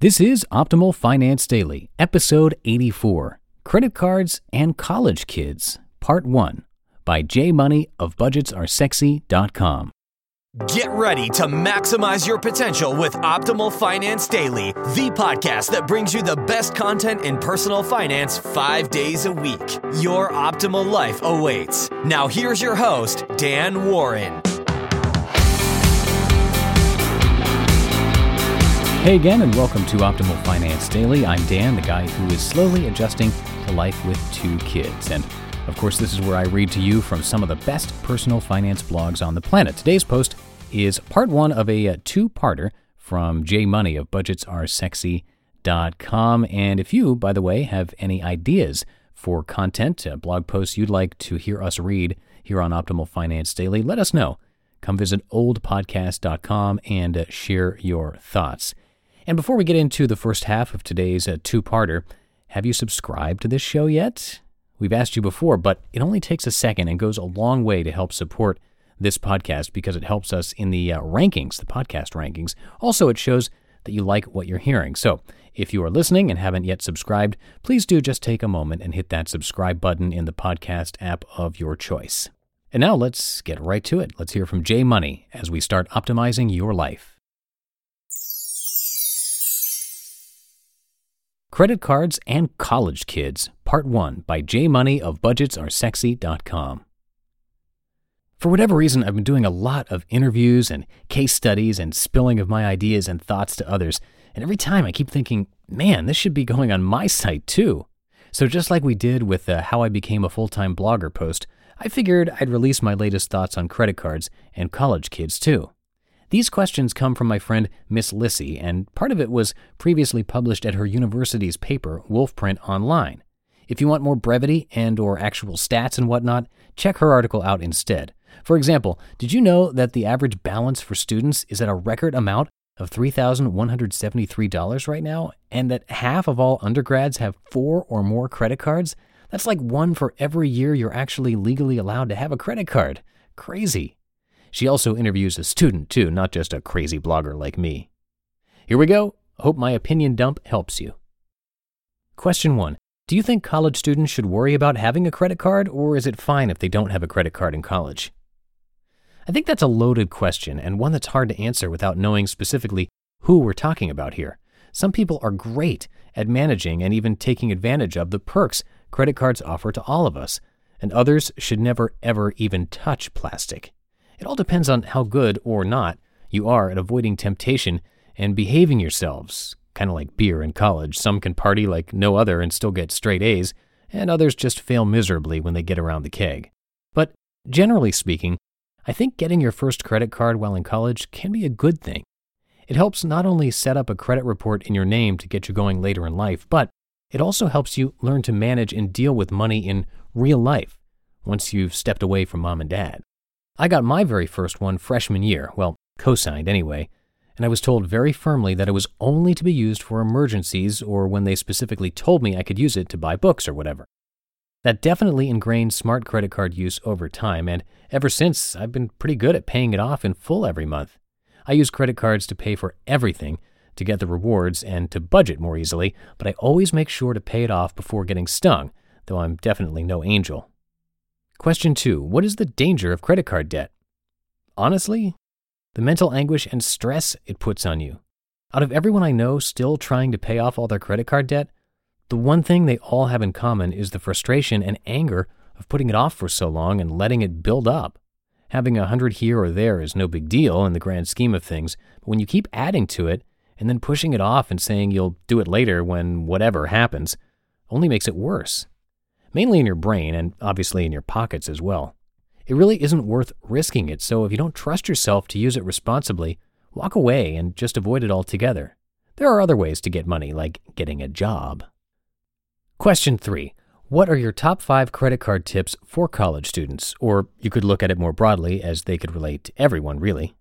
This is Optimal Finance Daily, episode 84 Credit Cards and College Kids, Part 1 by J Money of BudgetsAreSexy.com. Get ready to maximize your potential with Optimal Finance Daily, the podcast that brings you the best content in personal finance five days a week. Your optimal life awaits. Now, here's your host, Dan Warren. Hey again, and welcome to Optimal Finance Daily. I'm Dan, the guy who is slowly adjusting to life with two kids. And of course, this is where I read to you from some of the best personal finance blogs on the planet. Today's post is part one of a two parter from J Money of BudgetsAreSexy.com. And if you, by the way, have any ideas for content, uh, blog posts you'd like to hear us read here on Optimal Finance Daily, let us know. Come visit oldpodcast.com and uh, share your thoughts. And before we get into the first half of today's uh, two parter, have you subscribed to this show yet? We've asked you before, but it only takes a second and goes a long way to help support this podcast because it helps us in the uh, rankings, the podcast rankings. Also, it shows that you like what you're hearing. So, if you are listening and haven't yet subscribed, please do just take a moment and hit that subscribe button in the podcast app of your choice. And now let's get right to it. Let's hear from J Money as we start optimizing your life. Credit Cards and College Kids, Part 1 by J Money of BudgetsAreSexy.com. For whatever reason, I've been doing a lot of interviews and case studies and spilling of my ideas and thoughts to others, and every time I keep thinking, man, this should be going on my site too. So, just like we did with the How I Became a Full Time Blogger post, I figured I'd release my latest thoughts on credit cards and college kids too. These questions come from my friend Miss Lissy, and part of it was previously published at her university's paper, Wolfprint Online. If you want more brevity and or actual stats and whatnot, check her article out instead. For example, did you know that the average balance for students is at a record amount of $3,173 right now, and that half of all undergrads have four or more credit cards? That's like one for every year you're actually legally allowed to have a credit card. Crazy. She also interviews a student, too, not just a crazy blogger like me. Here we go. Hope my opinion dump helps you. Question 1. Do you think college students should worry about having a credit card, or is it fine if they don't have a credit card in college? I think that's a loaded question and one that's hard to answer without knowing specifically who we're talking about here. Some people are great at managing and even taking advantage of the perks credit cards offer to all of us, and others should never ever even touch plastic. It all depends on how good or not you are at avoiding temptation and behaving yourselves. Kind of like beer in college. Some can party like no other and still get straight A's, and others just fail miserably when they get around the keg. But generally speaking, I think getting your first credit card while in college can be a good thing. It helps not only set up a credit report in your name to get you going later in life, but it also helps you learn to manage and deal with money in real life once you've stepped away from mom and dad. I got my very first one freshman year, well, co signed anyway, and I was told very firmly that it was only to be used for emergencies or when they specifically told me I could use it to buy books or whatever. That definitely ingrained smart credit card use over time, and ever since, I've been pretty good at paying it off in full every month. I use credit cards to pay for everything, to get the rewards, and to budget more easily, but I always make sure to pay it off before getting stung though I'm definitely no angel. Question two What is the danger of credit card debt? Honestly, the mental anguish and stress it puts on you. Out of everyone I know still trying to pay off all their credit card debt, the one thing they all have in common is the frustration and anger of putting it off for so long and letting it build up. Having a hundred here or there is no big deal in the grand scheme of things, but when you keep adding to it and then pushing it off and saying you'll do it later when whatever happens, only makes it worse. Mainly in your brain and obviously in your pockets as well. It really isn't worth risking it, so if you don't trust yourself to use it responsibly, walk away and just avoid it altogether. There are other ways to get money, like getting a job. Question three What are your top five credit card tips for college students? Or you could look at it more broadly, as they could relate to everyone, really.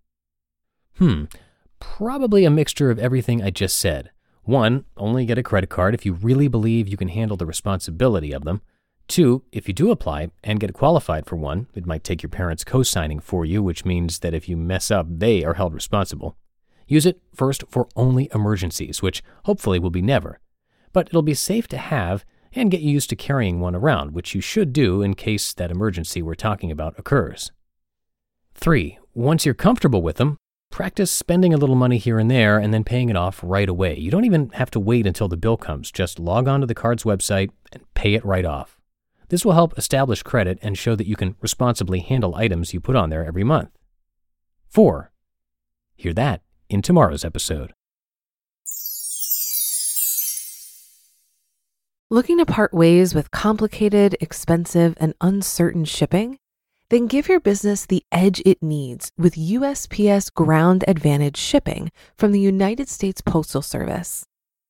Hmm, probably a mixture of everything I just said. One, only get a credit card if you really believe you can handle the responsibility of them. Two, if you do apply and get qualified for one, it might take your parents co signing for you, which means that if you mess up, they are held responsible. Use it first for only emergencies, which hopefully will be never. But it'll be safe to have and get used to carrying one around, which you should do in case that emergency we're talking about occurs. 3. Once you're comfortable with them, practice spending a little money here and there and then paying it off right away. You don't even have to wait until the bill comes. Just log on to the card's website and pay it right off. This will help establish credit and show that you can responsibly handle items you put on there every month. 4. Hear that in tomorrow's episode. Looking to part ways with complicated, expensive, and uncertain shipping? Then give your business the edge it needs with USPS Ground Advantage shipping from the United States Postal Service.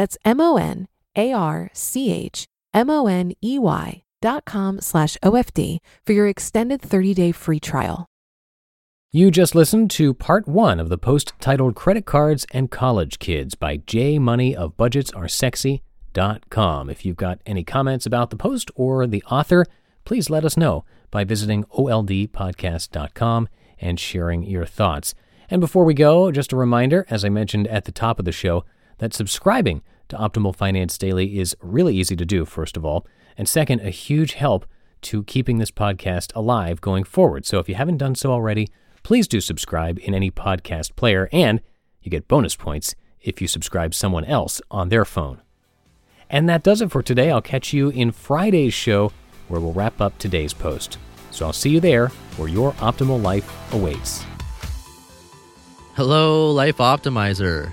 That's M O N A R C H M O N E Y dot com slash OFD for your extended 30 day free trial. You just listened to part one of the post titled Credit Cards and College Kids by J Money of Budgets Are Sexy.com. If you've got any comments about the post or the author, please let us know by visiting oldpodcast.com and sharing your thoughts. And before we go, just a reminder, as I mentioned at the top of the show, that subscribing to Optimal Finance Daily is really easy to do, first of all. And second, a huge help to keeping this podcast alive going forward. So if you haven't done so already, please do subscribe in any podcast player, and you get bonus points if you subscribe someone else on their phone. And that does it for today. I'll catch you in Friday's show where we'll wrap up today's post. So I'll see you there where your optimal life awaits. Hello, Life Optimizer.